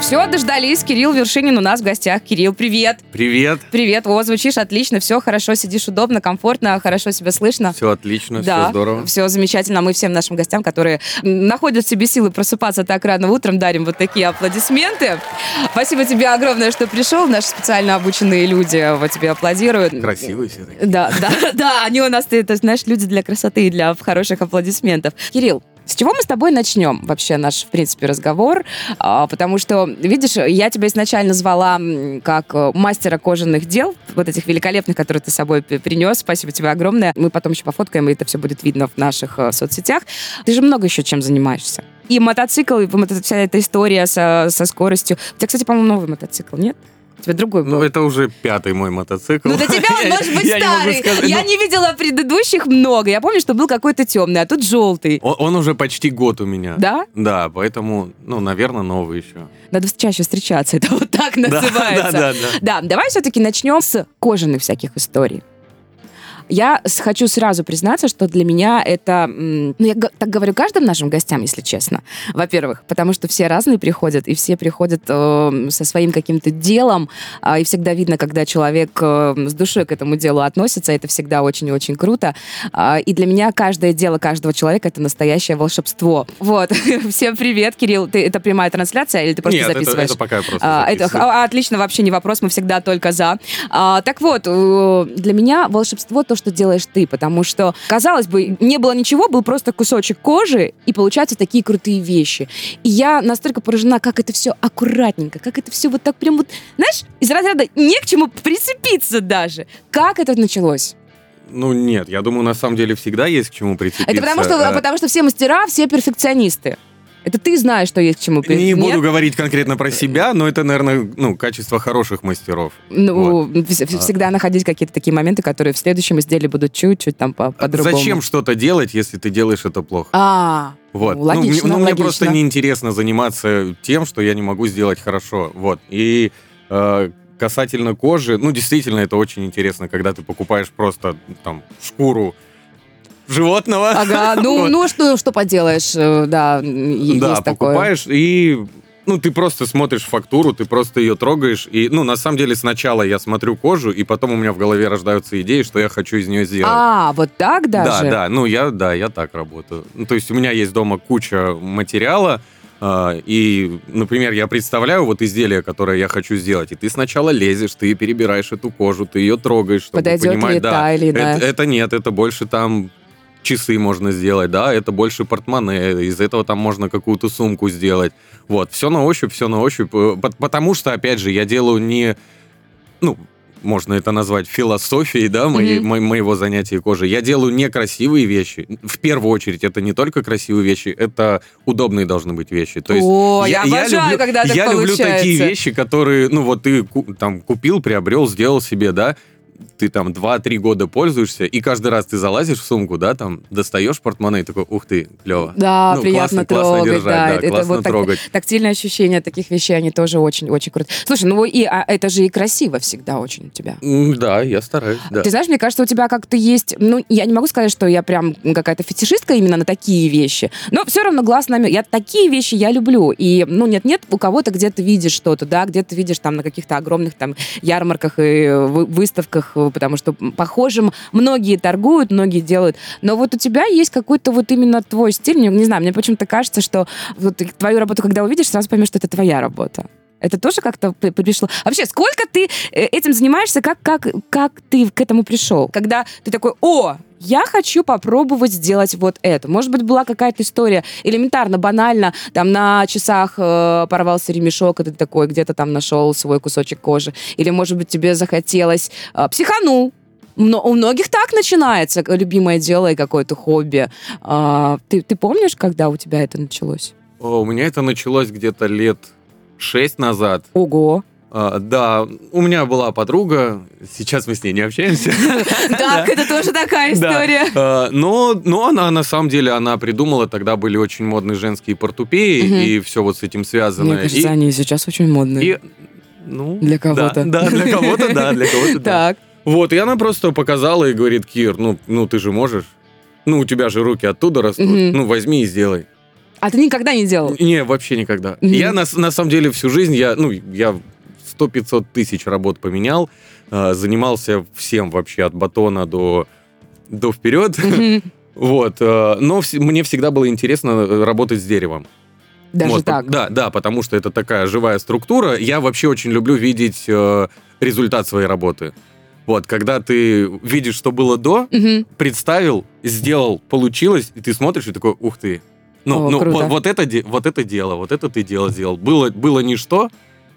Все, дождались. Кирилл Вершинин у нас в гостях. Кирилл, привет. Привет. Привет. О, звучишь отлично. Все хорошо, сидишь удобно, комфортно, хорошо себя слышно. Все отлично, да, все здорово. Все замечательно. Мы всем нашим гостям, которые находят в себе силы просыпаться так рано утром, дарим вот такие аплодисменты. Спасибо тебе огромное, что пришел. Наши специально обученные люди вот тебе аплодируют. Красивые все такие. Да, да, да. Они у нас, ты, знаешь, люди для красоты и для хороших аплодисментов. Кирилл, с чего мы с тобой начнем вообще наш, в принципе, разговор? А, потому что, видишь, я тебя изначально звала как э, мастера кожаных дел, вот этих великолепных, которые ты с собой принес. Спасибо тебе огромное. Мы потом еще пофоткаем, и это все будет видно в наших э, соцсетях. Ты же много еще чем занимаешься. И мотоцикл, и вся эта история со, со скоростью. У тебя, кстати, по-моему, новый мотоцикл, нет? У тебя другой был. Ну, это уже пятый мой мотоцикл. Ну, для тебя он может быть старый. Я не видела предыдущих много. Я помню, что был какой-то темный, а тут желтый. Он уже почти год у меня. Да? Да, поэтому, ну, наверное, новый еще. Надо чаще встречаться, это вот так называется. Да, да, да. Да, давай все-таки начнем с кожаных всяких историй. Я хочу сразу признаться, что для меня это... Ну, я так говорю каждым нашим гостям, если честно. Во-первых, потому что все разные приходят, и все приходят э, со своим каким-то делом, э, и всегда видно, когда человек э, с душой к этому делу относится, это всегда очень и очень круто. Э, и для меня каждое дело каждого человека — это настоящее волшебство. Вот. Всем привет, Кирилл. Ты, это прямая трансляция или ты просто Нет, записываешь? Это, это пока я просто а, это, а, Отлично, вообще не вопрос, мы всегда только за. А, так вот, э, для меня волшебство — то, что делаешь ты, потому что, казалось бы, не было ничего, был просто кусочек кожи, и получаются такие крутые вещи. И я настолько поражена, как это все аккуратненько, как это все вот так прям вот, знаешь, из разряда не к чему прицепиться даже. Как это началось? Ну нет, я думаю, на самом деле всегда есть к чему прицепиться. Это потому что, э, потому что все мастера, все перфекционисты. Это ты знаешь, что есть к чему перейти. Не буду говорить конкретно про себя, но это, наверное, ну, качество хороших мастеров. Ну, вот. всегда а. находить какие-то такие моменты, которые в следующем изделии будут чуть-чуть там по- по-другому. Зачем что-то делать, если ты делаешь это плохо? А, вот. Ну, логично, ну, ну, мне просто неинтересно заниматься тем, что я не могу сделать хорошо. Вот. И э, касательно кожи, ну, действительно, это очень интересно, когда ты покупаешь просто там шкуру животного. Ага, ну, ну что, что поделаешь, э, да, есть Да, такое. покупаешь и ну, ты просто смотришь фактуру, ты просто ее трогаешь. И, ну, на самом деле, сначала я смотрю кожу, и потом у меня в голове рождаются идеи, что я хочу из нее сделать. А, вот так даже? Да, да. Ну, я, да, я так работаю. Ну, то есть у меня есть дома куча материала, Uh, и, например, я представляю вот изделие, которое я хочу сделать, и ты сначала лезешь, ты перебираешь эту кожу, ты ее трогаешь, чтобы Подойдет понимать, ли да, та или. Это, это нет, это больше там часы можно сделать, да, это больше портмоне, из этого там можно какую-то сумку сделать. Вот, все на ощупь, все на ощупь, э, потому что, опять же, я делаю не, ну, можно это назвать философией, да, моей, mm-hmm. мо- моего занятия кожей. Я делаю некрасивые вещи. В первую очередь, это не только красивые вещи, это удобные должны быть вещи. То есть О, я, я обожаю, люблю, когда так Я получается. люблю такие вещи, которые, ну вот ты там купил, приобрел, сделал себе, да, ты там 2-3 года пользуешься, и каждый раз ты залазишь в сумку, да, там, достаешь портмоне и такой, ух ты, клево. Да, ну, приятно классно, трогать, классно держать, да, да, это классно вот трогать. Так, тактильное ощущение таких вещей, они тоже очень-очень круто. Слушай, ну и а, это же и красиво всегда очень у тебя. Да, я стараюсь, да. Ты знаешь, мне кажется, у тебя как-то есть, ну, я не могу сказать, что я прям какая-то фетишистка именно на такие вещи, но все равно глаз на Я такие вещи я люблю, и, ну, нет-нет, у кого-то где-то видишь что-то, да, где-то видишь там на каких-то огромных там ярмарках и выставках, потому что похожим многие торгуют, многие делают. Но вот у тебя есть какой-то вот именно твой стиль. Не, не знаю, мне почему-то кажется, что вот твою работу, когда увидишь, сразу поймешь, что это твоя работа. Это тоже как-то пришло? Вообще, сколько ты э, этим занимаешься? Как, как, как ты к этому пришел? Когда ты такой, о, я хочу попробовать сделать вот это. Может быть, была какая-то история элементарно, банально, там на часах э, порвался ремешок, и ты такой где-то там нашел свой кусочек кожи. Или, может быть, тебе захотелось, э, психанул, но у многих так начинается любимое дело и какое-то хобби. А, ты, ты помнишь, когда у тебя это началось? О, у меня это началось где-то лет шесть назад. Ого. А, да, у меня была подруга, сейчас мы с ней не общаемся. Так, это тоже такая история. А, но, но она, на самом деле, она придумала, тогда были очень модные женские портупеи, и все вот с этим связано. Мне кажется, они сейчас очень модные. Ну, Для кого-то. Да, для кого-то, да, для кого-то, да. Так. Вот, и она просто показала и говорит, Кир, ну, ну ты же можешь. Ну, у тебя же руки оттуда растут. Ну, возьми и сделай. А ты никогда не делал? Не, вообще никогда. Мгм. Я на, на самом деле всю жизнь, я, ну, я 100-500 тысяч работ поменял, э, занимался всем вообще от батона до, до вперед. Мгм. Вот, э, но вс- мне всегда было интересно э, работать с деревом. Даже Вот, так? Да, да, потому что это такая живая структура. Я вообще очень люблю видеть э, результат своей работы. Вот, когда ты видишь, что было до, Мгм. представил, сделал, получилось, и ты смотришь и такой, ух ты. Ну, О, ну круто. вот, вот это, вот это дело, вот это ты дело сделал. Было, было ничто,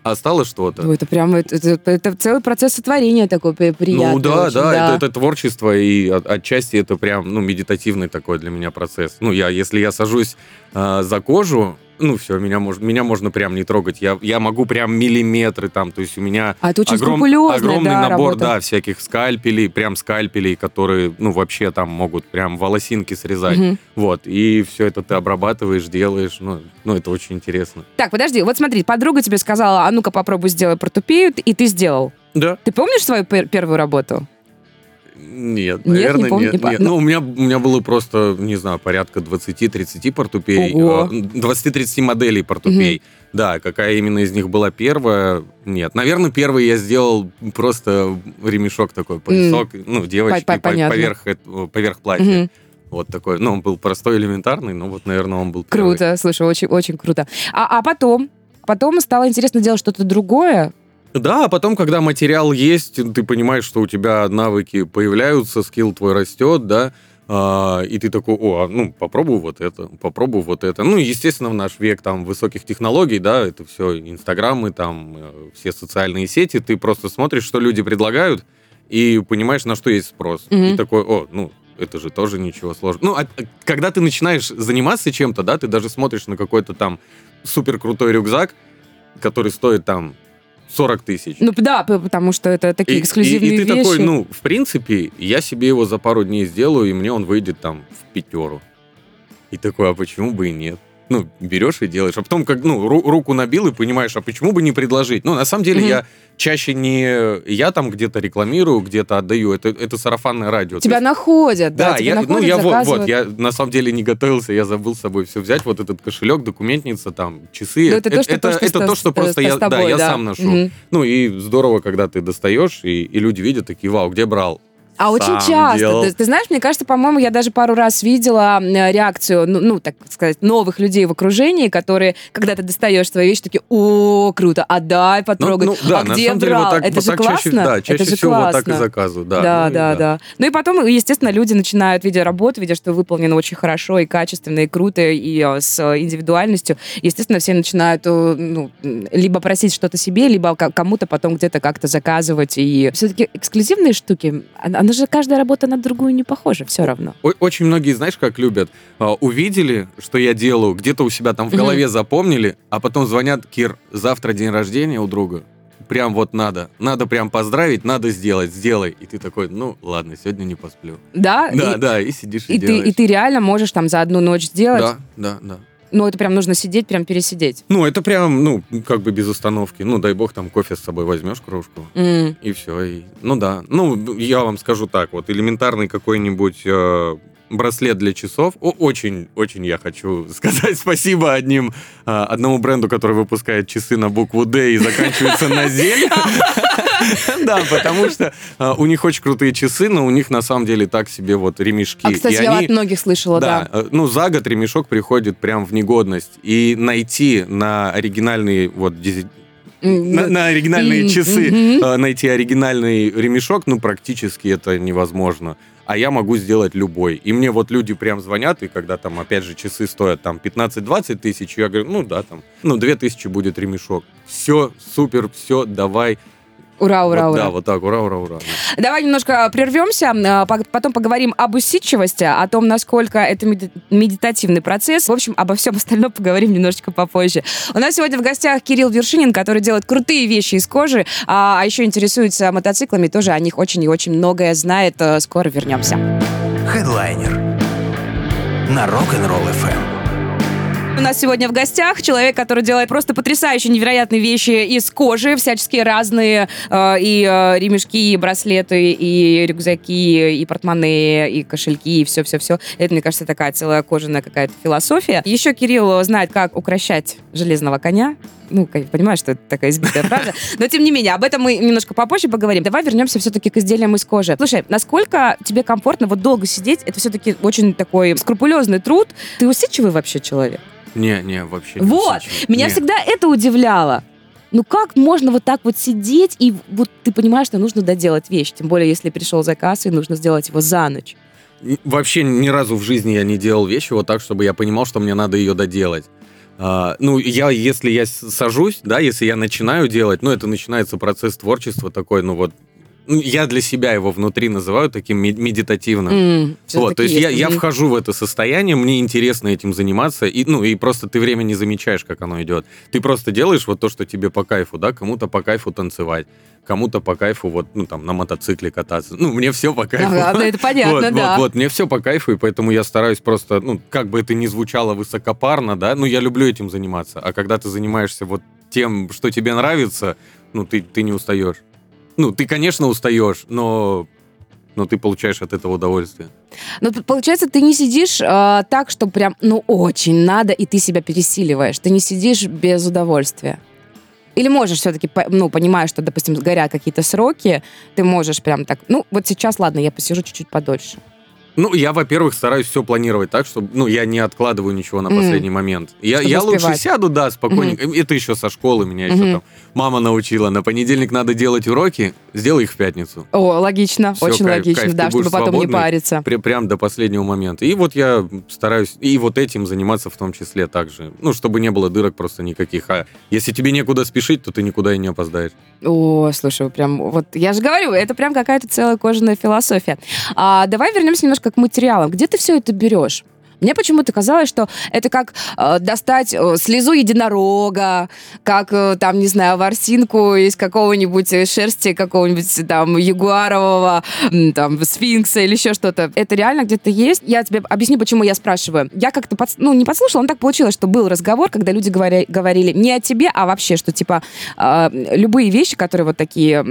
а стало что-то. Ну, это прям это, это- это целый процесс сотворения такой при- приятный. ну да, очень, да, Это, это творчество, и от- отчасти это прям, ну, медитативный такой для меня процесс. Ну, я, если я сажусь а, за кожу, ну, все, меня, мож, меня можно прям не трогать. Я, я могу прям миллиметры там, то есть у меня А это очень огром- огромный да, набор, работа. да, всяких скальпелей, прям скальпелей, которые, ну, вообще там могут прям волосинки срезать. Мгм. Вот, и все это ты обрабатываешь, делаешь, ну, ну, это очень интересно. Так, подожди, вот смотри, подруга тебе сказала, а ну-ка попробуй сделай портупею, и ты сделал. Да? Ты помнишь свою пер- первую работу? Нет, Нет, не наверное, помню, нет. не нет. ну- у меня, у меня было просто, не знаю, порядка 20-30 портупей. Ого. э, 20-30 моделей портупей. Да, какая именно из них была первая, нет. Наверное, первый я сделал просто ремешок такой, поясок, ну, девочки, По- по- поверх, поверх платья. Мгм. Вот такой. Ну, он был простой, элементарный, но вот, наверное, он был первый. Круто, слушай, очень, очень круто. А, а потом, потом стало интересно делать что-то другое. Да, а потом, когда материал есть, ты понимаешь, что у тебя навыки появляются, скилл твой растет, да, а, и ты такой, о, а, ну, попробую вот это, попробую вот это. Ну, естественно, в наш век там высоких технологий, да, это все инстаграмы, там, э, все социальные сети, ты просто смотришь, что люди предлагают, и понимаешь, на что есть спрос. Мгм. И такой, о, ну, это же тоже ничего сложного. Ну, а когда ты начинаешь заниматься чем-то, да, ты даже смотришь на какой-то там супер крутой рюкзак, который стоит там 40 тысяч. Ну да, потому что это такие И- эксклюзивные и, и ты вещи. такой, ну, в принципе, я себе его за пару дней сделаю, и мне он выйдет там в пятеру. И такой, а почему бы и нет? Ну, берешь и делаешь. А потом, как, ну, ру- руку набил и понимаешь, а почему бы не предложить? Ну, на самом деле, Мгм. я чаще не... Я там где-то рекламирую, где-то отдаю. Это, это сарафанное радио. Тебя есть- находят, да, да, тебя я, ну, находят, я вот, вот, я на самом деле не готовился, я забыл с собой все взять, вот этот кошелек, документница, там, часы. Ну, это то, что, это, то, что это с- то, что с- просто с я, да, тобой, я сам ношу. Мгм. Ну и здорово, когда ты достаешь, и, и люди видят такие, вау, где брал? А очень часто. делал. Ты, ты знаешь, мне кажется, по-моему, я даже пару раз видела реакцию, ну, ну, так сказать, новых людей в окружении, которые, когда ты достаешь свои вещи, такие, о, круто, отдай потрогать. Ну, ну, да, а на где самом деле брал? вот так, Это вот же так классно. чаще, да, чаще Это же всего вот так и классно. заказывают. Да, Да, ну и да, да. Ну и потом, естественно, люди начинают, видя работу, видя, что выполнено очень хорошо и качественно, и круто, и э, с индивидуальностью, естественно, все начинают э, ну, либо просить что-то себе, либо ко- кому-то потом где-то как-то заказывать. И все-таки эксклюзивные штуки, она, же каждая работа на другую не похожа все равно. О- Очень многие, знаешь, как любят, а, увидели, что я делаю, где-то у себя там в голове запомнили, а потом звонят, Кир, завтра день рождения у друга. Прям вот надо. Надо прям поздравить, надо сделать, сделай. И ты такой, ну ладно, сегодня не посплю. Да? Да, и, да, и сидишь и, и ты, делаешь. и ты реально можешь там за одну ночь сделать, Да, да, да. Но это прям нужно сидеть, прям пересидеть. Ну, это прям, ну, как бы без остановки. Ну, дай бог, там кофе с собой возьмешь, кружку. М. И все. И, ну да. Ну, я вам скажу так, вот элементарный какой-нибудь э, браслет для часов. О- очень, очень я хочу сказать спасибо одним, э, одному бренду, который выпускает часы на букву Д и заканчивается на зель. Да, потому что э, у них очень крутые часы, но у них на самом деле так себе вот ремешки. А, кстати, я от многих слышала, да. э, ну за год ремешок приходит прям в негодность. И найти на оригинальные вот на, на оригинальные часы э, найти оригинальный ремешок, ну, практически это невозможно. А я могу сделать любой. И мне вот люди прям звонят, и когда там, опять же, часы стоят там 15-20 тысяч, я говорю, ну да, там, ну, 2 тысячи будет ремешок. Все, супер, все, давай. Ура, ура, вот, ура. Да, вот так, ура, ура, ура. Давай немножко прервемся, а, по- потом поговорим об усидчивости, о том, насколько это меди- медитативный процесс. В общем, обо всем остальном поговорим немножечко попозже. У нас сегодня в гостях Кирилл Вершинин, который делает крутые вещи из кожи, а а еще интересуется мотоциклами, тоже о них очень и очень многое знает. Э, Скоро вернемся. Хедлайнер на Rock'n'Roll FM. У нас сегодня в гостях человек, который делает просто потрясающие, невероятные вещи из кожи, всяческие разные, э, и э, ремешки, и браслеты, и рюкзаки, и портмоне, и кошельки, и все-все-все. Это, мне кажется, такая целая кожаная какая-то философия. Еще Кирилл знает, как укращать железного коня. Ну, понимаешь, что это такая избитая фраза. Но, тем не менее, об этом мы немножко попозже поговорим. Давай вернемся все-таки к изделиям из кожи. Слушай, насколько тебе комфортно вот долго сидеть? Это все-таки очень такой скрупулезный труд. Ты усидчивый вообще человек? Не, не, вообще не Вот, усидчивый. меня Не. всегда это удивляло. Ну как можно вот так вот сидеть, и вот ты понимаешь, что нужно доделать вещь, тем более, если пришел заказ, и нужно сделать его за ночь. Вообще ни разу в жизни я не делал вещи вот так, чтобы я понимал, что мне надо ее доделать. А, ну, я, если я сажусь, да, если я начинаю делать, ну, это начинается процесс творчества такой, ну, вот, я для себя его внутри называю таким мед- медитативным. М, Вот, то есть я, я вхожу в это состояние, мне интересно этим заниматься, и, ну, и просто ты время не замечаешь, как оно идет. Ты просто делаешь вот то, что тебе по кайфу, да, кому-то по кайфу танцевать, кому-то по кайфу вот, ну, там, на мотоцикле кататься. Ну, мне все по кайфу. Ага, ну, это понятно, вот, да. Вот, вот, мне все по кайфу, и поэтому я стараюсь просто, ну, как бы это ни звучало высокопарно, да, ну, я люблю этим заниматься. А когда ты занимаешься вот тем, что тебе нравится, ну, ты, ты не устаешь. Ну, ты, конечно, устаешь, но, но ты получаешь от этого удовольствие. Ну, получается, ты не сидишь а, так, что прям, ну, очень надо, и ты себя пересиливаешь. Ты не сидишь без удовольствия. Или можешь все-таки, ну, понимаешь, что, допустим, горят какие-то сроки, ты можешь прям так, ну, вот сейчас, ладно, я посижу чуть-чуть подольше. Ну, я, во-первых, стараюсь все планировать так, чтобы, ну, я не откладываю ничего на последний момент. Я, Чтобы я лучше сяду, да, спокойненько. Это еще со школы меня еще Мгм. там мама научила. На понедельник надо делать уроки, сделай их в пятницу. О, логично, Всё, очень кайф, логично, кайф, да, чтобы потом не париться. Пре- прям до последнего момента. И вот я стараюсь и вот этим заниматься в том числе также. Ну, чтобы не было дырок просто никаких. А если тебе некуда спешить, то ты никуда и не опоздаешь. О, слушай, прям вот я же говорю, это прям какая-то целая кожаная философия. А, давай вернемся немножко к материалам. Где ты все это берешь? Мне почему-то казалось, что это как э, достать э, слезу единорога, как, э, там, не знаю, ворсинку из какого-нибудь э, шерсти какого-нибудь там ягуарового, там, сфинкса или еще что-то. Это реально где-то есть? Я тебе объясню, почему я спрашиваю. Я как-то, подс- ну, не подслушала, но так получилось, что был разговор, когда люди говоря- говорили не о тебе, а вообще, что, типа, а, любые вещи, которые вот такие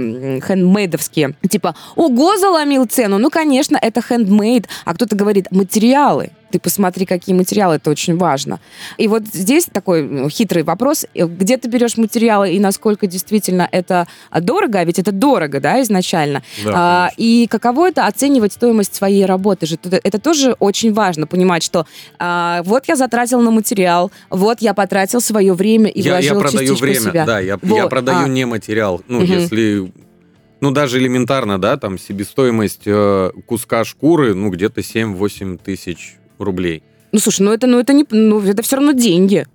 хендмейдовские, типа, ого, заломил цену, ну, конечно, это хендмейд, а кто-то говорит, материалы, ты посмотри, какие материалы, это очень важно. И вот здесь такой ну, хитрый вопрос, где ты берешь материалы и насколько действительно это дорого, а ведь это дорого, да, изначально, Да, А, и каково это оценивать стоимость своей работы же? Это, тоже очень важно понимать, что а, вот я затратил на материал, вот я потратил свое время и я, я вложил продаю время, себя. да, я, Вот, я продаю а. не материал. Ну, Мгм. если, ну, даже элементарно, да, там себестоимость э, куска шкуры, ну, где-то 7-8 тысяч рублей. Ну слушай, ну это, ну это не, ну это все равно деньги.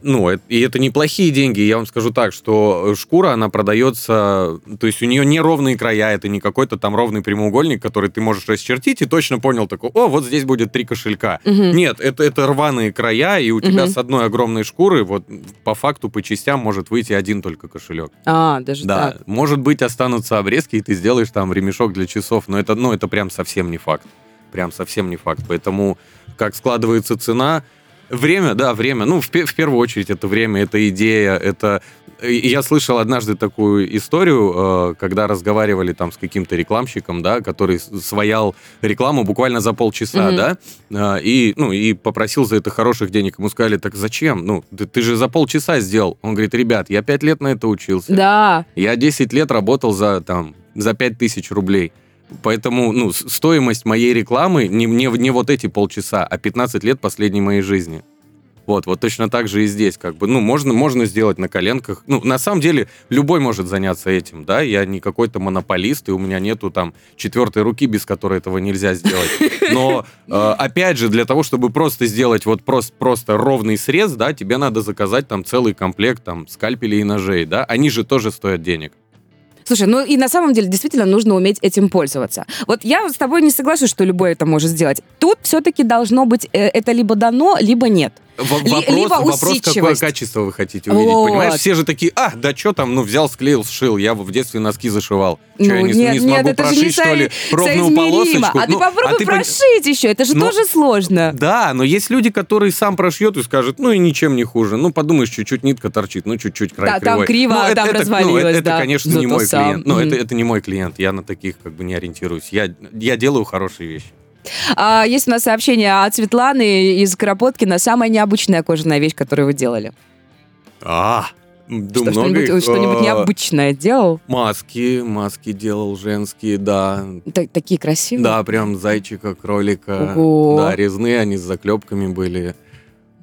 Ну, это- и это неплохие деньги. Я вам скажу так, что шкура, она продается... То есть у нее не ровные края, это не какой-то там ровный прямоугольник, который ты можешь расчертить и точно понял такой, о, вот здесь будет три кошелька. Мгм. Нет, это, это рваные края, и у тебя Мгм. с одной огромной шкуры вот по факту, по частям может выйти один только кошелек. А, даже Да, так. может быть, останутся обрезки, и ты сделаешь там ремешок для часов, но это, ну, это прям совсем не факт. Прям совсем не факт. Поэтому как складывается цена, время, да, время. Ну, в, в первую очередь, это время, это идея, это... И Я слышал однажды такую историю, э, когда разговаривали там с каким-то рекламщиком, да, который своял рекламу буквально за полчаса, Мгм. да, э, и, ну, и попросил за это хороших денег. Ему сказали, так зачем? Ну, ты, ты же за полчаса сделал. Он говорит, ребят, я пять лет на это учился. Да. Я 10 лет работал за, там, за 5000 рублей. Поэтому ну, стоимость моей рекламы не, не, не вот эти полчаса, а 15 лет последней моей жизни. Вот, вот точно так же и здесь, как бы, ну, можно, можно сделать на коленках. Ну, на самом деле, любой может заняться этим, да, я не какой-то монополист, и у меня нету там четвертой руки, без которой этого нельзя сделать. Но, э, опять же, для того, чтобы просто сделать вот просто, просто ровный срез, да, тебе надо заказать там целый комплект там скальпелей и ножей, да, они же тоже стоят денег. Слушай, ну и на самом деле действительно нужно уметь этим пользоваться. Вот я с тобой не соглашусь, что любой это может сделать. Тут все-таки должно быть э, это либо дано, либо нет. Вопрос, либо вопрос, какое качество вы хотите увидеть. Вот. Понимаешь, все же такие, а, да что там, ну взял, склеил, сшил. Я в детстве носки зашивал. Что, я Ну, не, нет, не нет, смогу это же не прошить, что ли, ровную полосочку? А ты Ну, попробуй ты пон- прошить еще, это же Ну, тоже сложно. Да, но есть люди, которые сам прошьет и скажет, ну и ничем не хуже. Ну, подумаешь, чуть-чуть нитка торчит, ну чуть-чуть край Да, там кривой. криво, Ну, а там ну, развалилось, это, это, да. конечно, не мой сам. клиент. Ну, это, это не мой клиент. Я на таких как бы не ориентируюсь. Я, я делаю хорошие вещи. А, есть у нас сообщение от Светланы из Кропоткина. Самая необычная кожаная вещь, которую вы делали. А, да Что, много что-нибудь что-нибудь А, необычное делал? Маски, маски делал женские, да. Та- такие красивые? Да, прям зайчика, кролика. Ого. Да, резные, они с заклепками были.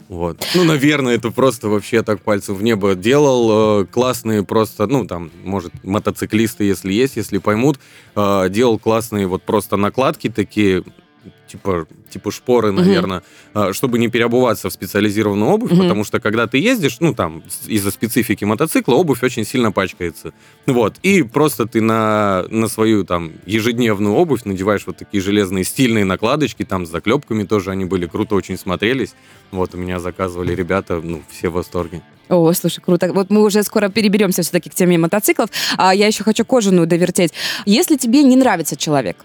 Вот. Ну, наверное, это просто вообще так пальцем в небо делал. э, Классные просто, ну, там, может, мотоциклисты, если есть, если поймут, э, делал классные вот просто накладки такие, типа, типа шпоры, наверное, э, чтобы не переобуваться в специализированную обувь, Мгм. потому что когда ты ездишь, ну, там, из-за специфики мотоцикла, обувь очень сильно пачкается. Вот. И просто ты на, на свою там ежедневную обувь надеваешь вот такие железные стильные накладочки, там с заклепками тоже они были круто очень смотрелись. Вот у меня заказывали ребята, ну, все в восторге. О, слушай, круто. Вот мы уже скоро переберемся все-таки к теме мотоциклов. А я еще хочу кожаную довертеть. Если тебе не нравится человек,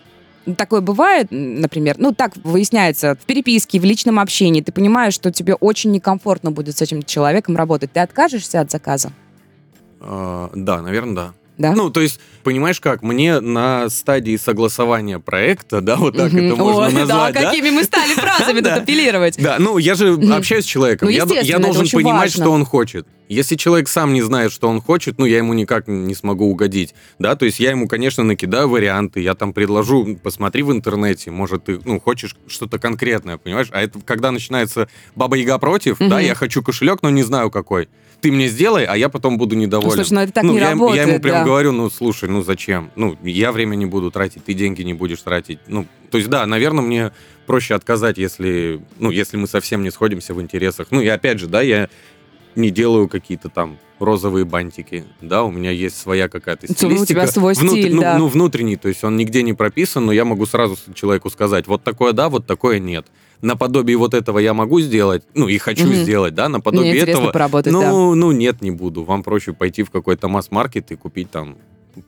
такое бывает, например, ну так выясняется в переписке, в личном общении, ты понимаешь, что тебе очень некомфортно будет с этим человеком работать, ты откажешься от заказа? А, да, наверное, да. Да? Ну, то есть, понимаешь как, мне на стадии согласования проекта, да, вот так это можно назвать, да, какими мы стали фразами тут апеллировать. Да, ну я же общаюсь с человеком. Ну, я, должен понимать, что он хочет. Если человек сам не знает, что он хочет, ну я ему никак не смогу угодить. Да, то есть я ему, конечно, накидаю варианты, я там предложу, посмотри в интернете, может, ты ну, хочешь что-то конкретное, понимаешь? А это когда начинается баба Яга против, да, я хочу кошелек, но не знаю какой. Ты мне сделай, а я потом буду недоволен. слушай, ну это так ну, не я, ему- я ему работает, прям да. говорю, ну слушай, ну зачем? Ну, я время не буду тратить, ты деньги не будешь тратить. Ну, то есть, да, наверное, мне проще отказать, если, ну, если мы совсем не сходимся в интересах. Ну, и опять же, да, я не делаю какие-то там розовые бантики, да, у меня есть своя какая-то Ну, у стилистика. тебя свой стиль, ну, да. ну, внутренний, то есть он нигде не прописан, но я могу сразу человеку сказать, вот такое да, вот такое нет. Наподобие вот этого я могу сделать, ну, и хочу Мгм. сделать, да, Мне наподобие интересно этого поработать, да, ну, ну, нет, не буду. Вам проще пойти в какой-то масс-маркет и купить там та-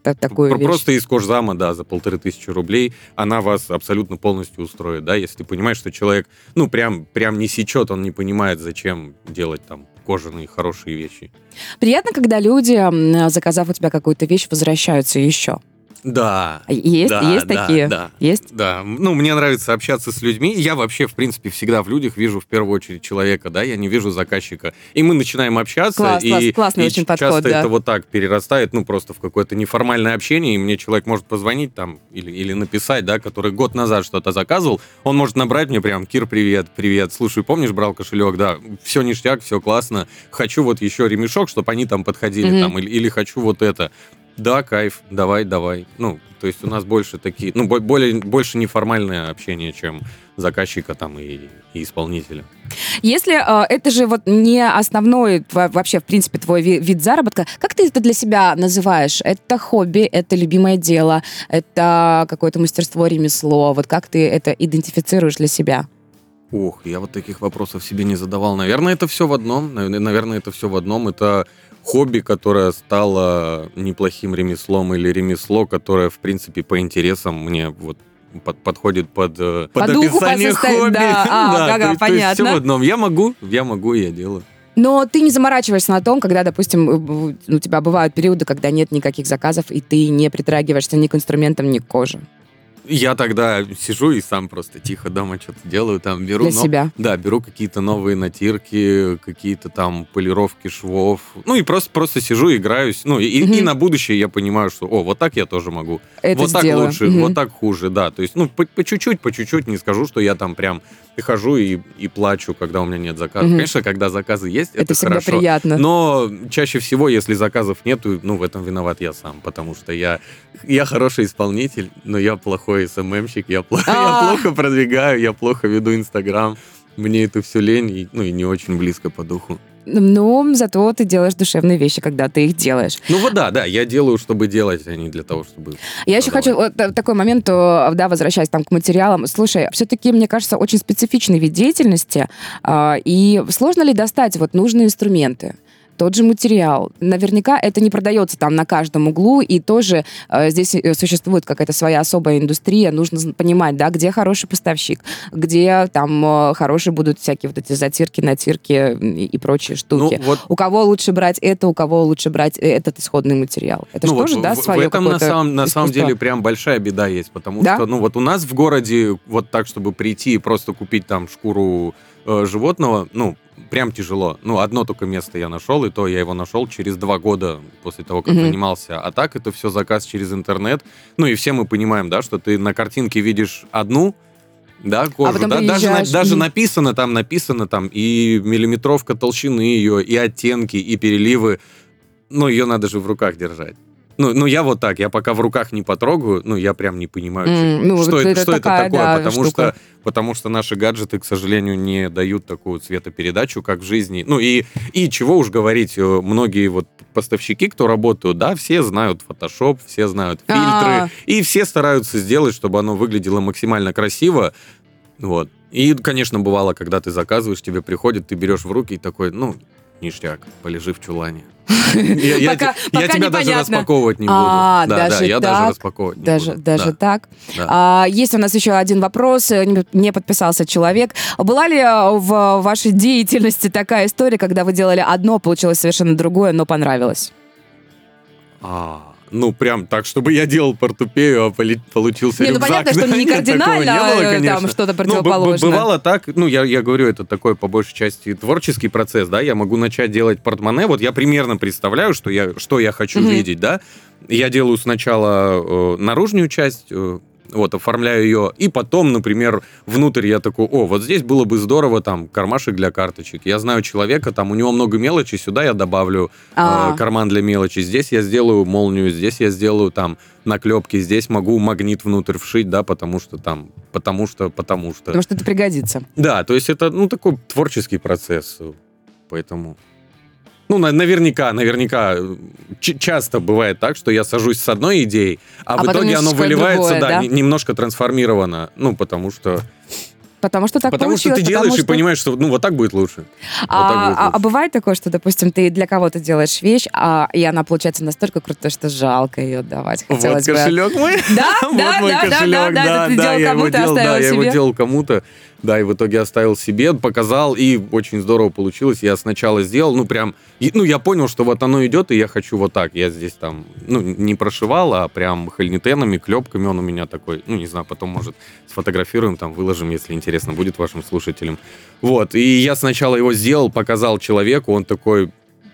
такую вещь. просто из кожзама, да, за полторы тысячи рублей. Она вас абсолютно полностью устроит, да, если ты понимаешь, что человек, ну, прям, прям не сечет, он не понимает, зачем делать там кожаные хорошие вещи. Приятно, когда люди, заказав у тебя какую-то вещь, возвращаются еще. Да. Есть, да, есть да, такие? Да. Есть? Да, ну, мне нравится общаться с людьми. Я вообще, в принципе, всегда в людях вижу в первую очередь человека, да, я не вижу заказчика. И мы начинаем общаться. Класс, и, класс, классный и очень подход, часто да. это вот так перерастает, ну, просто в какое-то неформальное общение, и мне человек может позвонить там или, или написать, да, который год назад что-то заказывал, он может набрать мне прям, Кир, привет, привет, слушай, помнишь, брал кошелек, да, все ништяк, все классно, хочу вот еще ремешок, чтобы они там подходили, Мгм. там, или, или хочу вот это. Да, кайф, давай, давай. Ну, то есть у нас больше такие, ну, бо- более, больше неформальное общение, чем заказчика там и, и исполнителя. Если э, это же вот не основной вообще, в принципе, твой ви- вид заработка, как ты это для себя называешь? Это хобби, это любимое дело, это какое-то мастерство, ремесло? Вот как ты это идентифицируешь для себя? Ох, я вот таких вопросов себе не задавал. Наверное, это все в одном. Нав- Наверное, это все в одном. Это хобби, которое стало неплохим ремеслом, или ремесло, которое, в принципе, по интересам мне вот под- подходит под, э, под По духу, по описание состо- хобби. да, а, ага, то есть- то есть понятно. все в одном. Я могу, я могу, я делаю. Но ты не заморачиваешься на том, когда, допустим, у тебя бывают периоды, когда нет никаких заказов, и ты не притрагиваешься ни к инструментам, ни к коже. Я тогда сижу и сам просто тихо дома что-то делаю, там беру... Для но- себя. Да, беру какие-то новые натирки, какие-то там полировки швов. Ну и просто, просто сижу, играюсь. Ну и, и Мгм. на будущее я понимаю, что, о, вот так я тоже могу. Это вот так сделаю. лучше, Мгм. вот так хуже, да. То есть, ну, по, по чуть-чуть, по чуть-чуть, не скажу, что я там прям хожу и, и плачу, когда у меня нет заказов. Мгм. Конечно, когда заказы есть, это, Это всегда хорошо. приятно. Но чаще всего, если заказов нету, ну, в этом виноват я сам, потому что я, я хороший исполнитель, но я плохой СММщик, я, плохо, я А. плохо продвигаю, я плохо веду Инстаграм. Мне это все лень, и, ну, и не очень близко по духу. Ну, зато ты делаешь душевные вещи, когда ты их делаешь. Ну вот да, да, я делаю, чтобы делать, а не для того, чтобы... Я еще хочу вот такой момент, да, возвращаясь там к материалам. Слушай, все-таки, мне кажется, очень специфичный вид деятельности, а, и сложно ли достать вот нужные инструменты? Тот же материал. Наверняка это не продается там на каждом углу, и тоже э, здесь э, существует какая-то своя особая индустрия. Нужно понимать, да, где хороший поставщик, где там э, хорошие будут всякие вот эти затирки, натирки и, и прочие штуки. Ну, вот... У кого лучше брать это, у кого лучше брать э, этот исходный материал. Это ну, же вот тоже, в, да, свое В этом на самом, на самом деле прям большая беда есть, потому да? что, ну вот у нас в городе вот так, чтобы прийти и просто купить там шкуру э, животного, ну, прям тяжело. Ну, одно только место я нашел, и то я его нашел через два года после того, как mm-hmm. занимался. А так это все заказ через интернет. Ну, и все мы понимаем, да, что ты на картинке видишь одну, да, кожу, а да, даже, даже написано там, написано там и миллиметровка толщины ее, и оттенки, и переливы. Ну, ее надо же в руках держать. Ну, ну, я вот так, я пока в руках не потрогаю, ну, я прям не понимаю, mm, что, ну, что, это, это, что такая, это такое, да, потому, что, потому что наши гаджеты, к сожалению, не дают такую цветопередачу, как в жизни. Ну, и, и чего уж говорить, э, многие вот поставщики, кто работают, да, все знают Photoshop, все знают фильтры, А-а-а. и все стараются сделать, чтобы оно выглядело максимально красиво, вот. И, конечно, бывало, когда ты заказываешь, тебе приходит, ты берешь в руки и такой, ну, ништяк, полежи в чулане. Я, тебя даже распаковывать не буду. А, да, да, я даже распаковывать не даже, буду. Даже так. А, есть у нас еще один вопрос. Не подписался человек. Была ли в вашей деятельности такая история, когда вы делали одно, получилось совершенно другое, но понравилось? А, ну, прям так, чтобы я делал портупею, а получился не, рюкзак. Ну, понятно, что не кардинально, не было, э, там что-то противоположное. Ну, бывало так, ну, я, я говорю, это такой, по большей части, творческий процесс, да, я могу начать делать портмоне, вот я примерно представляю, что я, что я хочу mm-hmm. видеть, да, я делаю сначала э, наружную часть, э, вот, оформляю ее, и потом, например, внутрь я такой, о, вот здесь было бы здорово, там, кармашек для карточек. Я знаю человека, там, у него много мелочи, сюда я добавлю э, карман для мелочи, здесь я сделаю молнию, здесь я сделаю, там, наклепки, здесь могу магнит внутрь вшить, да, потому что там, потому что, потому что. Потому что это пригодится. Да, то есть это, ну, такой творческий процесс, поэтому... Ну, наверняка, наверняка часто бывает так, что я сажусь с одной идеей, а, а в итоге оно выливается, другое, да, да, немножко трансформировано. Ну, потому что Потому что так Потому что ты делаешь что... и понимаешь, что ну вот так будет лучше. А, вот будет лучше. а, а бывает такое, что, допустим, ты для кого-то делаешь вещь, а, и она получается настолько крутой, что жалко ее отдавать. Хотелось вот кошелек бы... мой. Да, да, да, да, да, ты делал кому-то, оставил Да, я его делал кому-то. Да, и в итоге оставил себе, показал, и очень здорово получилось. Я сначала сделал, ну, прям, ну, я понял, что вот оно идет, и я хочу вот так. Я здесь там, ну, не прошивал, а прям хальнитенами, клепками он у меня такой, ну, не знаю, потом, может, сфотографируем, там, выложим, если интересно будет вашим слушателям. Вот, и я сначала его сделал, показал человеку, он такой,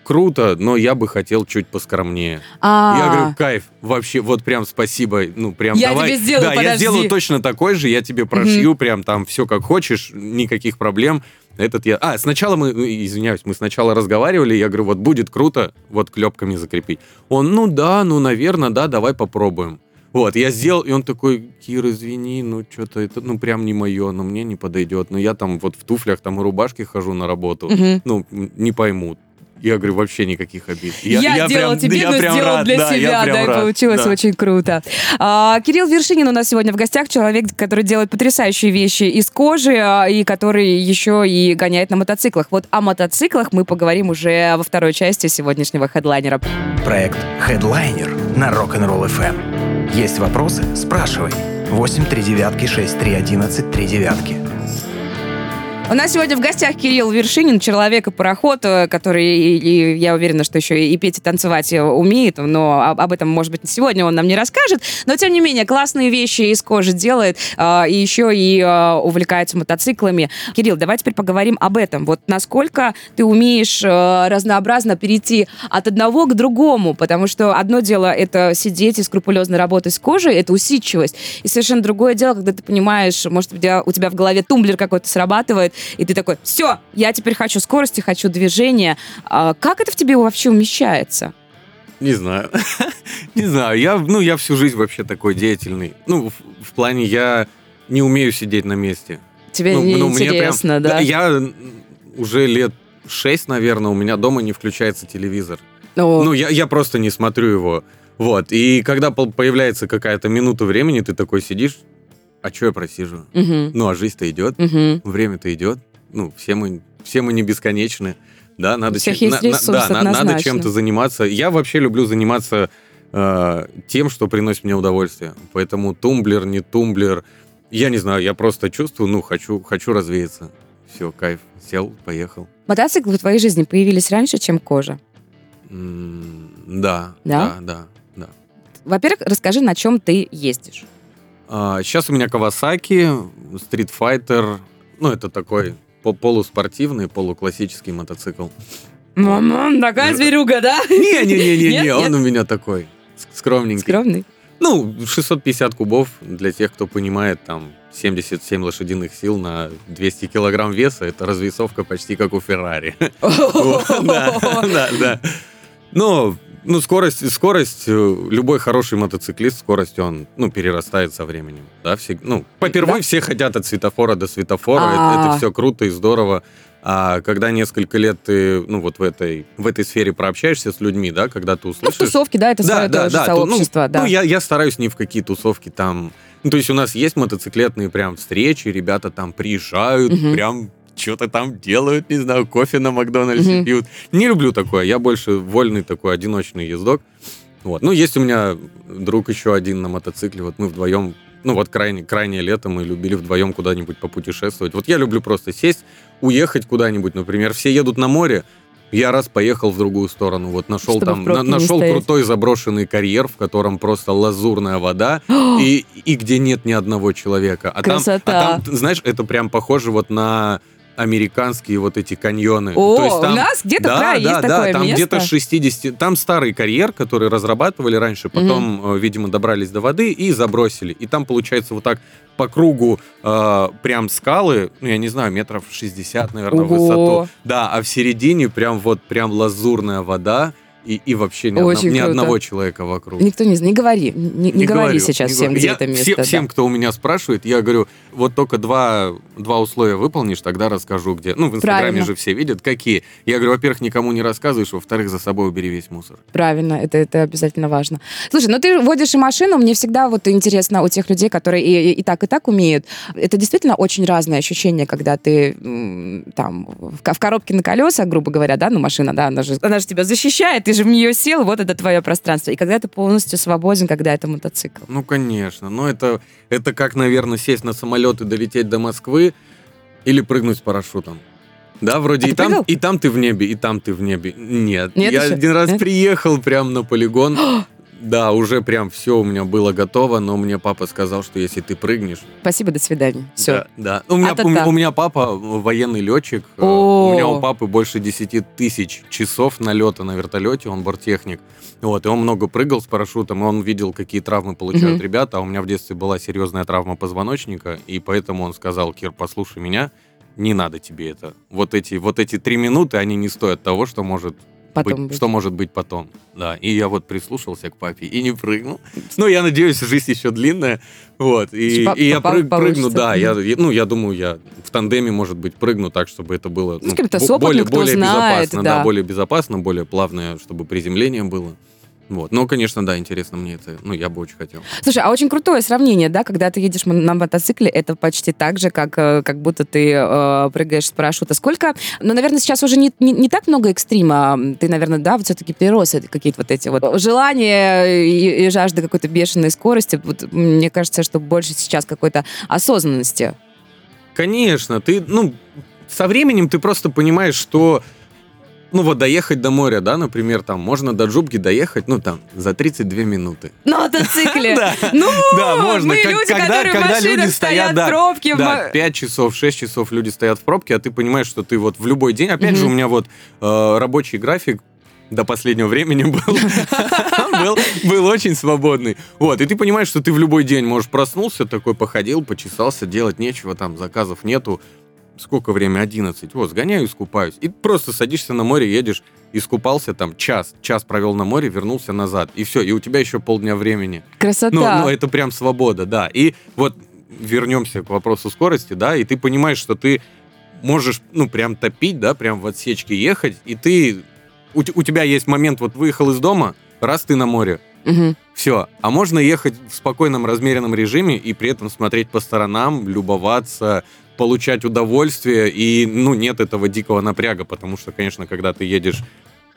круто, но я бы хотел чуть поскромнее. А-а-а. Я говорю, кайф, вообще, вот прям спасибо, ну прям я давай. Тебе сделаю, да, подожди. я сделаю точно такой же, я тебе прошью, угу. прям там все как хочешь, никаких проблем. Этот я... А, сначала мы, ну, извиняюсь, мы сначала разговаривали, я говорю, вот будет круто, вот клепками закрепить. Он, ну да, ну, наверное, да, давай попробуем. Вот, я сделал, и он такой, Кир, извини, ну, что-то это, ну, прям не мое, ну, мне не подойдет. Ну, я там вот в туфлях, там и рубашке хожу на работу, угу. ну, не поймут. Я говорю, вообще никаких обид. Я, я, я делал прям, тебе, я но прям сделал рад, для да, себя, да, и рад, получилось да. очень круто. А, Кирилл Вершинин у нас сегодня в гостях, человек, который делает потрясающие вещи из кожи, а, и который еще и гоняет на мотоциклах. Вот о мотоциклах мы поговорим уже во второй части сегодняшнего хедлайнера. Проект Headliner на Rock'n'Roll FM. Есть вопросы? Спрашивай. 8 3 девятки 6 3 11 3 девятки. У нас сегодня в гостях Кирилл Вершинин, человек и пароход, э, который, и, я уверена, что еще и петь и танцевать э, умеет, но об этом, может быть, сегодня он нам не расскажет. Но, тем не менее, классные вещи из кожи делает, э, и еще и увлекается мотоциклами. Кирилл, давай теперь поговорим об этом. Вот насколько ты умеешь разнообразно перейти от одного к другому, потому что одно дело это сидеть и скрупулезно работать с кожей, это усидчивость, и совершенно другое дело, когда ты понимаешь, может, у тебя в голове тумблер какой-то срабатывает, и ты такой, все, я теперь хочу скорости, хочу движения. А как это в тебе вообще умещается? Не знаю. не знаю. Я, ну, я всю жизнь вообще такой деятельный. Ну, в, в плане я не умею сидеть на месте. Тебе ну, не ну, интересно, прям, да? Я уже лет 6, наверное, у меня дома не включается телевизор. О, Ну, я, я просто не смотрю его. Вот. И когда появляется какая-то минута времени, ты такой сидишь, а что я просижу? мгм, Ну, а жизнь-то идет, мгм. время-то идет. Ну, все мы, все мы не бесконечны. Да, надо, чем- есть на- на- ресурс, да, на- надо чем-то заниматься. Я вообще люблю заниматься э, тем, что приносит мне удовольствие. Поэтому тумблер, не тумблер. Я не знаю, я просто чувствую, ну, хочу, хочу развеяться. Все, кайф. Сел, поехал. Мотоциклы в твоей жизни появились раньше, чем кожа. М, Да, Да? да, да, да. Во-первых, расскажи, на чем ты ездишь. Сейчас у меня Kawasaki, Street Fighter. Ну, это такой по- полуспортивный, полуклассический мотоцикл. Мама, такая зверюга, да? Не-не-не-не, он у меня такой скромненький. Скромный. Ну, 650 кубов, для тех, кто понимает, там 77 лошадиных сил на 200 килограмм веса, это развесовка почти как у Феррари. Да, да, да. Но, ну, скорость, скорость, э, любой хороший мотоциклист, скорость он, ну, перерастает со временем, да, все, ну, попервой Да. все хотят от светофора до светофора, это, А. это все круто и здорово, а когда несколько лет ты, ну, вот в этой, в этой сфере прообщаешься с людьми, да, когда ты Ну, в услышишь... тусовке, да, это свое тоже то, сообщество, ну, да. Ну, я, я стараюсь не в какие тусовки там... Ну, то есть у нас есть мотоциклетные прям встречи, ребята там приезжают, Мгм. прям что-то там делают, не знаю, кофе на Макдональдсе Мгм. пьют. Не люблю такое, я больше вольный такой одиночный ездок. Вот. Ну, есть у меня друг еще один на мотоцикле, вот мы вдвоем, ну вот крайне, крайнее лето мы любили вдвоем куда-нибудь попутешествовать. Вот я люблю просто сесть, уехать куда-нибудь, например, все едут на море, я раз поехал в другую сторону, вот нашел Чтобы там, на- нашел крутой заброшенный карьер, в котором просто лазурная вода, и, и где нет ни одного человека. А там, Красота. а там, знаешь, это прям похоже вот на американские вот эти каньоны. О, То есть там- у нас где-то да, в да, есть да, такое там место. где-то 60... Там старый карьер, который разрабатывали раньше, потом, э, видимо, добрались до воды и забросили. И там, получается, вот так по кругу э, прям скалы, ну, я не знаю, метров 60, наверное, в Ого. высоту. Да, а в середине прям вот прям лазурная вода и, и вообще ни, Очень одно- ни одного человека вокруг. Никто не знает. Не говори. Не, не говори говорю, сейчас не всем, говорю. где Я это место. все- да. Всем, кто у меня спрашивает, я говорю, вот только два, два условия выполнишь, тогда расскажу, где. Ну, в Инстаграме Правильно. же все видят, какие. Я говорю, во-первых, никому не рассказываешь, во-вторых, за собой убери весь мусор. Правильно, это, это обязательно важно. Слушай, ну ты водишь и машину, мне всегда вот интересно у тех людей, которые и, и- и так, и так умеют. Это действительно очень разное ощущение, когда ты там в коробке на колесах, грубо говоря, да, ну машина, да, она же, она же тебя защищает, ты же в нее сел, вот это твое пространство. И когда ты полностью свободен, когда это мотоцикл. Ну, конечно. Но это, это как, наверное, сесть на самолет и долететь до Москвы или прыгнуть с парашютом. Да, вроде А и там, прыгал? и там ты в небе, и там ты в небе. Нет. Нет я еще? один раз Нет? приехал прям на полигон. Да, уже прям все у меня было готово, но мне папа сказал, что если ты прыгнешь, Спасибо, до свидания. Все. Да, да. У меня, у, меня- у меня папа военный летчик. э, О. У меня у папы больше 10 тысяч часов налета на вертолете, он борттехник. Вот, и он много прыгал с парашютом, и он видел, какие травмы получают Мгм. ребята. А у меня в детстве была серьезная травма позвоночника, и поэтому он сказал, Кир, послушай меня, не надо тебе это. Вот эти, вот эти три минуты, они не стоят того, что может Потом быть, что может быть потом. Да, и я вот прислушался к папе и не прыгнул. Ну, я надеюсь, жизнь еще длинная. Вот, и, по- и я прыг- прыгну, да, я, ну, я думаю, я в тандеме, может быть, прыгну так, чтобы это было Ну, с кем-то бо- с опытным, более, более знает, безопасно, да. более безопасно, более плавное, чтобы приземление было. Вот. Ну, конечно, да, интересно мне это. Ну, я бы очень хотел. Слушай, а очень крутое сравнение, да, когда ты едешь на мотоцикле, это почти так же, как, э, как будто ты э, прыгаешь с парашюта. Сколько, ну, наверное, сейчас уже не, не, не так много экстрима, ты, наверное, да, вот все-таки перерос какие-то вот эти вот желания и, и жажда какой-то бешеной скорости. Вот, мне кажется, что больше сейчас какой-то осознанности. Конечно, ты, ну, со временем ты просто понимаешь, что ну вот доехать до моря, да, например, там можно до Джубки доехать, ну там за 32 минуты. На мотоцикле! Да. Ну, Да, можно. мы люди, когда- которые в машинах стоят в пробке. Да, мо- 5 часов, 6 часов люди стоят в пробке, а ты понимаешь, что ты вот в любой день, опять же, у меня вот э, рабочий график до последнего времени был, был, был очень свободный. Вот, и ты понимаешь, что ты в любой день можешь проснулся, такой походил, почесался, делать нечего, там заказов нету. Сколько время? 11. Вот, сгоняю, искупаюсь. И просто садишься на море, едешь, искупался там час, час провел на море, вернулся назад. И все, и у тебя еще полдня времени. Красота. Ну, ну, это прям свобода, да. И вот вернемся к вопросу скорости, да, и ты понимаешь, что ты можешь, ну, прям топить, да, прям в отсечке ехать, и ты... У, у тебя есть момент, вот выехал из дома, раз ты на море, Мгм. все. А можно ехать в спокойном, размеренном режиме и при этом смотреть по сторонам, любоваться, получать удовольствие, и, ну, нет этого дикого напряга, потому что, конечно, когда ты едешь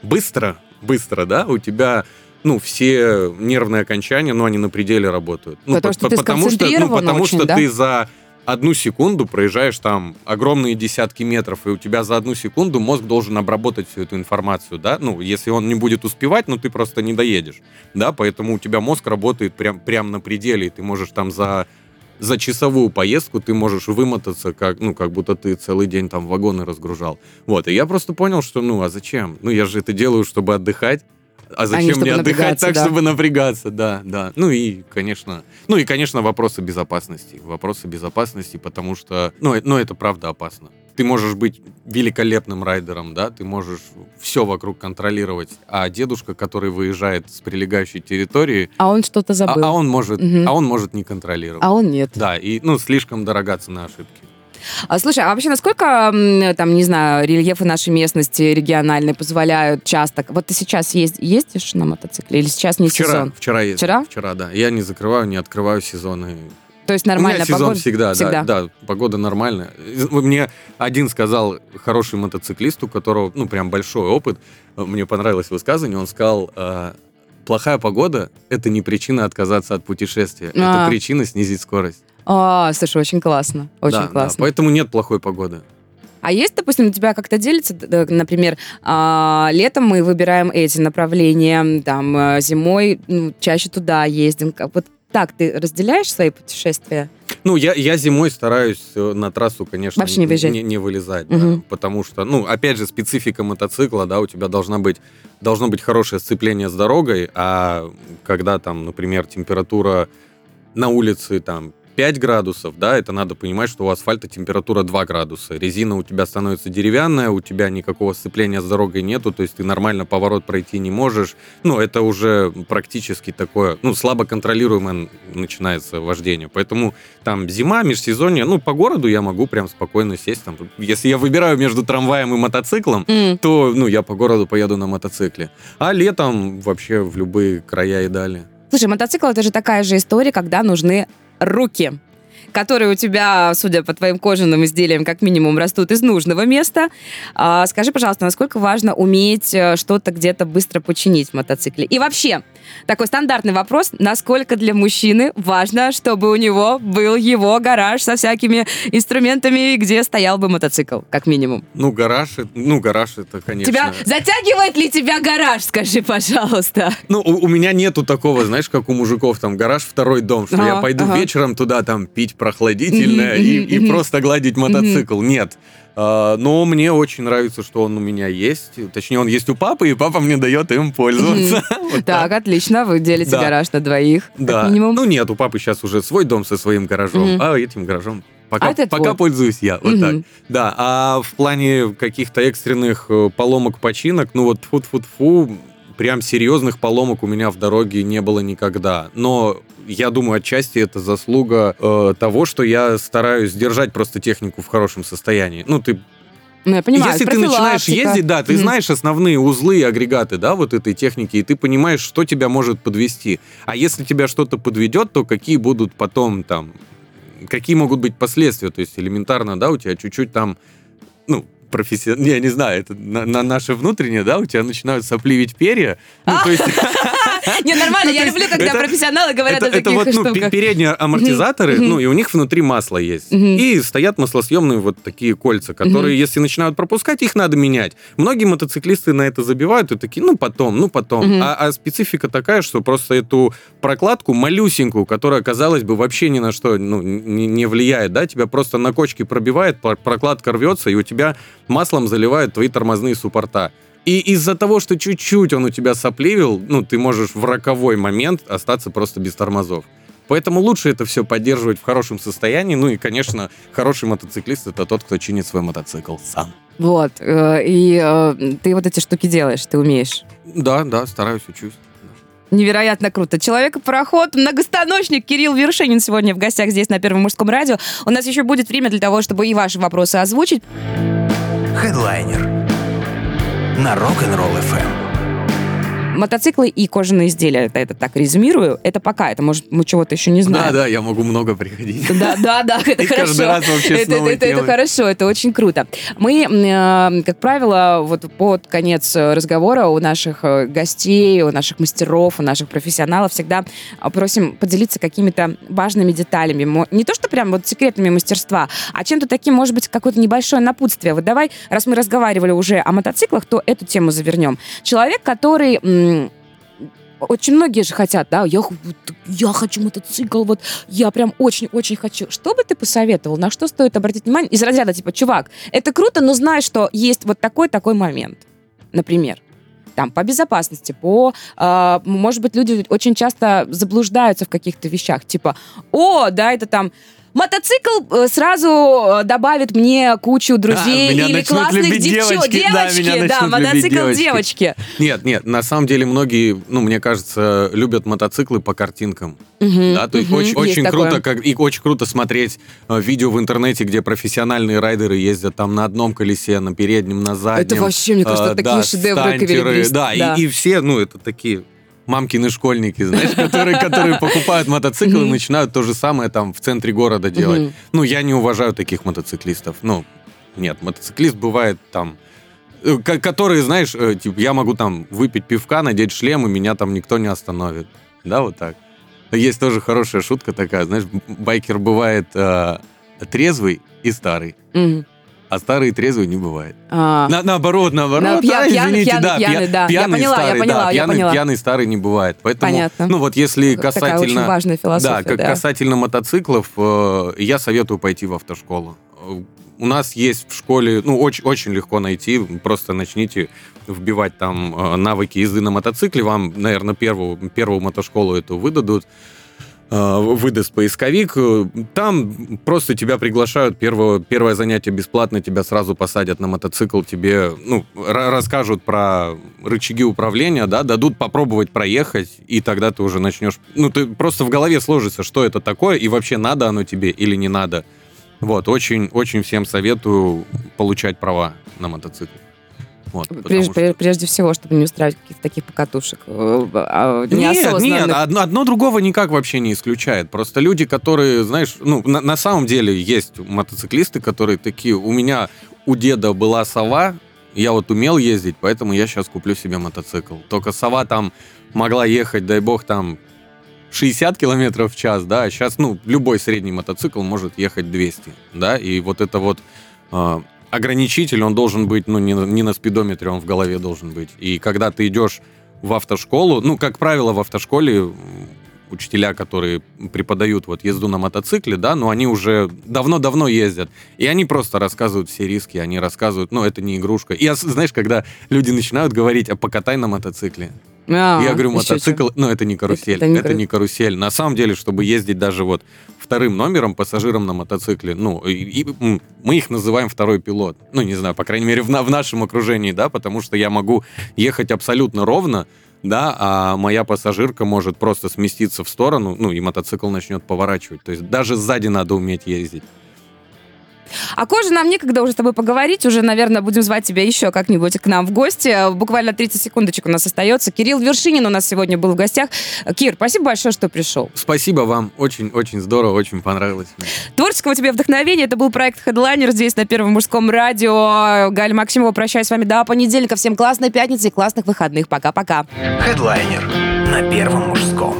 быстро, быстро, да, у тебя ну, все нервные окончания, ну, они на пределе работают. Ну, Потому что ты потому что, ну, потому очень, что да? ты за одну секунду проезжаешь там огромные десятки метров, и у тебя за одну секунду мозг должен обработать всю эту информацию, да? Ну, если он не будет успевать, ну, ты просто не доедешь, да? Поэтому у тебя мозг работает прям, прям на пределе, и ты можешь там за за часовую поездку ты можешь вымотаться, как, ну, как будто ты целый день там вагоны разгружал. Вот, и я просто понял, что, ну, а зачем? Ну, я же это делаю, чтобы отдыхать. А зачем чтобы мне отдыхать так, да. чтобы напрягаться, да, да. Ну и, конечно, ну и, конечно, вопросы безопасности. Вопросы безопасности, потому что, ну, э- ну это правда опасно. Ты можешь быть великолепным райдером, да, ты можешь все вокруг контролировать, а дедушка, который выезжает с прилегающей территории, А он что-то а, забыл. а он может, Мгм. а он может не контролировать. А он нет. Да, и, ну, слишком дорога цена ошибки. А, слушай, а вообще насколько, там, не знаю, рельефы нашей местности региональные позволяют часто... Вот ты сейчас езд- ездишь на мотоцикле или сейчас не вчера, сезон? вчера ездил. Вчера? Вчера, да. Я не закрываю, не открываю сезоны. То есть У меня нормально сезон погода? всегда, Всегда. Да, да, погода нормальная. Мне один сказал хороший мотоциклист, у которого, ну, прям большой опыт, мне понравилось высказывание, он сказал, э, плохая погода — это не причина отказаться от путешествия, А. это причина снизить скорость. А, слушай, очень классно. Очень Да, да, классно. поэтому нет плохой погоды. А есть, допустим, у тебя как-то делится, д- например, а, летом мы выбираем эти направления, там, э, зимой ну, чаще туда ездим. Вот так ты разделяешь свои путешествия? Ну, я, я зимой стараюсь э, на трассу, конечно, Вообще не выезжать. не, не вылезать, да, Мгм. потому что, ну, опять же, специфика мотоцикла, да, у тебя должна быть, должно быть хорошее сцепление с дорогой, а когда там, например, температура на улице там 5 градусов, да, это надо понимать, что у асфальта температура 2 градуса. Резина у тебя становится деревянная, у тебя никакого сцепления с дорогой нету, то есть ты нормально поворот пройти не можешь. Ну, это уже практически такое, ну, слабо контролируемое начинается вождение. Поэтому там зима, межсезонье, ну, по городу я могу прям спокойно сесть. Там, если я выбираю между трамваем и мотоциклом, М, то, ну, я по городу поеду на мотоцикле. А летом вообще в любые края и дали. Слушай, мотоцикл это же такая же история, когда нужны руки которые у тебя, судя по твоим кожаным изделиям, как минимум растут из нужного места. А, скажи, пожалуйста, насколько важно уметь э, что-то где-то быстро починить в мотоцикле? И вообще, такой стандартный вопрос, насколько для мужчины важно, чтобы у него был его гараж со всякими инструментами, где стоял бы мотоцикл, как минимум? Ну, гараж, ну, гараж это, конечно... Тебя затягивает ли тебя гараж, скажи, пожалуйста? Ну, у, у меня нету такого, знаешь, как у мужиков, там, гараж, второй дом, что я Ага, пойду ага. вечером туда, там, пить прохладительное и, и просто гладить мотоцикл. Нет. А, но мне очень нравится, что он у меня есть. Точнее, он есть у папы, и папа мне дает им пользоваться. Вот Так, отлично, вы делите Да. гараж на двоих, Да. Ну нет, у папы сейчас уже свой дом со своим гаражом, а этим гаражом пока, А это пока твой. пользуюсь я. Вот так. Да, а в плане каких-то экстренных э, поломок, починок, ну вот фу-фу-фу, прям серьезных поломок у меня в дороге не было никогда. Но я думаю, отчасти это заслуга э, того, что я стараюсь держать просто технику в хорошем состоянии. Ну, ты Ну, я понимаю, если ты начинаешь ездить, да, ты Мгм. знаешь основные узлы и агрегаты, да, вот этой техники, и ты понимаешь, что тебя может подвести. А если тебя что-то подведет, то какие будут потом там, какие могут быть последствия? То есть элементарно, да, у тебя чуть-чуть там, ну, профессионально, я не знаю, это на, на наше внутреннее, да, у тебя начинают сопливить перья. Ну, то есть... Не, нормально, Ну, я люблю, когда это- профессионалы говорят это, о это таких вот, ну, передние амортизаторы, ну, и у них внутри масло есть. И стоят маслосъемные вот такие кольца, которые, если начинают пропускать, их надо менять. Многие мотоциклисты на это забивают и такие, ну, потом, ну, потом. А, а специфика такая, что просто эту прокладку малюсенькую, которая, казалось бы, вообще ни на что ну, не, влияет, да, тебя просто на кочке пробивает, пр- прокладка рвется, и у тебя маслом заливают твои тормозные суппорта. И из-за того, что чуть-чуть он у тебя сопливил, ну, ты можешь в роковой момент остаться просто без тормозов. Поэтому лучше это все поддерживать в хорошем состоянии. Ну и, конечно, хороший мотоциклист это тот, кто чинит свой мотоцикл сам. Вот, э, и э, ты вот эти штуки делаешь, ты умеешь. Да, да, стараюсь, учусь. Невероятно круто. Человек-пароход, многостаночник Кирилл Вершинин сегодня в гостях здесь на Первом мужском радио. У нас еще будет время для того, чтобы и ваши вопросы озвучить. Хедлайнер на Rock'n'Roll FM. Мотоциклы и кожаные изделия, это, это так резюмирую, это пока, это может мы чего-то еще не знаем. Да, да, я могу много приходить. Да, да, да, это И хорошо. каждый раз вообще это, это, это темой. хорошо, это очень круто. Мы, э, как правило, вот под конец разговора у наших э, гостей, у наших мастеров, у наших профессионалов всегда э, просим поделиться какими-то важными деталями. Не то, что прям вот секретами мастерства, а чем-то таким, может быть, какое-то небольшое напутствие. Вот давай, раз мы разговаривали уже о мотоциклах, то эту тему завернем. Человек, который очень многие же хотят, да, я, я хочу мотоцикл, вот я прям очень-очень хочу. Что бы ты посоветовал, на что стоит обратить внимание? Из разряда типа, чувак, это круто, но знай, что есть вот такой-такой момент, например. Там, по безопасности, по... э, может быть, люди очень часто заблуждаются в каких-то вещах. Типа, о, да, это там... Мотоцикл э, сразу э, добавит мне кучу друзей А, меня или классных девчонок. девочки, да, меня Девочки, да, мотоцикл девочки. девочки. Нет, нет, на самом деле многие, ну, мне кажется, любят мотоциклы по картинкам. Мгм, Да, то мгм, очень, очень такое. круто, как, и очень круто смотреть э, видео в интернете, где профессиональные райдеры ездят там на одном колесе, на переднем, на заднем. Это вообще, мне кажется, Э, такие да, шедевры стантеры, Да, да. И, и все, ну, это такие мамкины школьники, знаешь, которые, которые покупают мотоцикл и начинают то же самое там в центре города делать. Ну, я не уважаю таких мотоциклистов. Ну, нет, мотоциклист бывает там э, ко- которые, знаешь, э, типа, я могу там выпить пивка, надеть шлем, и меня там никто не остановит. Да, вот так. Есть тоже хорошая шутка такая, знаешь, байкер бывает э, трезвый и старый, Мгм. А старый и трезвый не бывает. А, На- наоборот, наоборот. На- пья- пьяный, извините, пьяный, да, пьяный, пья- да. Я пьяный поняла, я старый, поняла, да, я пьяный, поняла. пьяный старый не бывает. Поэтому, Понятно. ну вот если такая касательно... очень важная философия, Да, как да. касательно мотоциклов, э, я советую пойти в автошколу. У нас есть в школе, ну, очень, очень легко найти, просто начните вбивать там э, навыки езды на мотоцикле, вам, наверное, первую, первую мотошколу эту выдадут, выдаст поисковик. Э, Там просто тебя приглашают, первое, первое занятие бесплатно, тебя сразу посадят на мотоцикл, тебе ну, ра- расскажут про рычаги управления, да, дадут попробовать проехать, и тогда ты уже начнешь... Ну, ты просто в голове сложится, что это такое, и вообще надо оно тебе или не надо. Вот, очень, очень всем советую получать права на мотоцикл. Вот, Прежде, что- прежде всего, чтобы не устраивать каких-то таких покатушек э, а, Нет, нет, неосознанных. одно, одно другого никак вообще не исключает. Просто люди, которые, знаешь, ну, на, на самом деле есть мотоциклисты, которые такие, у меня у деда была сова, я вот умел ездить, поэтому я сейчас куплю себе мотоцикл. Только сова там могла ехать, дай бог, там 60 километров в час, да, а сейчас, ну, любой средний мотоцикл может ехать 200, да, и вот это вот э, ограничитель, он должен быть, ну, не, не на спидометре, он в голове должен быть. И когда ты идешь в автошколу, ну, как правило, в автошколе учителя, которые преподают вот езду на мотоцикле, да, но они уже давно-давно ездят. И они просто рассказывают все риски, они рассказывают, ну, это не игрушка. И, знаешь, когда люди начинают говорить, а покатай на мотоцикле. А, Я говорю, мотоцикл, ну, это не карусель, Это это, не не, кару- карусель. На самом деле, чтобы ездить даже вот вторым номером, пассажиром на мотоцикле, ну, и- и, мы их называем второй пилот. Ну, не знаю, по крайней мере, в, в нашем окружении, да, потому что я могу ечать абсолютно ровно, да, а моя пассажирка может просто сместиться в сторону, ну, и мотоцикл начнет поворачивать. То есть даже сзади надо уметь ездить. А кожа нам некогда уже с тобой поговорить. Уже, наверное, будем звать тебя еще как-нибудь к нам в гости. Буквально 30 секундочек у нас остается. Кирилл Вершинин у нас сегодня был в гостях. Кир, спасибо большое, что пришел. Спасибо вам, очень-очень здорово, очень понравилось. мне. Творческого тебе вдохновения. Это был проект Headliner здесь на Первом мужском радио. Галя Максимова, прощаюсь с вами до понедельника. Всем классной пятницы и классных выходных. Пока-пока. Хедлайнер на Первом мужском.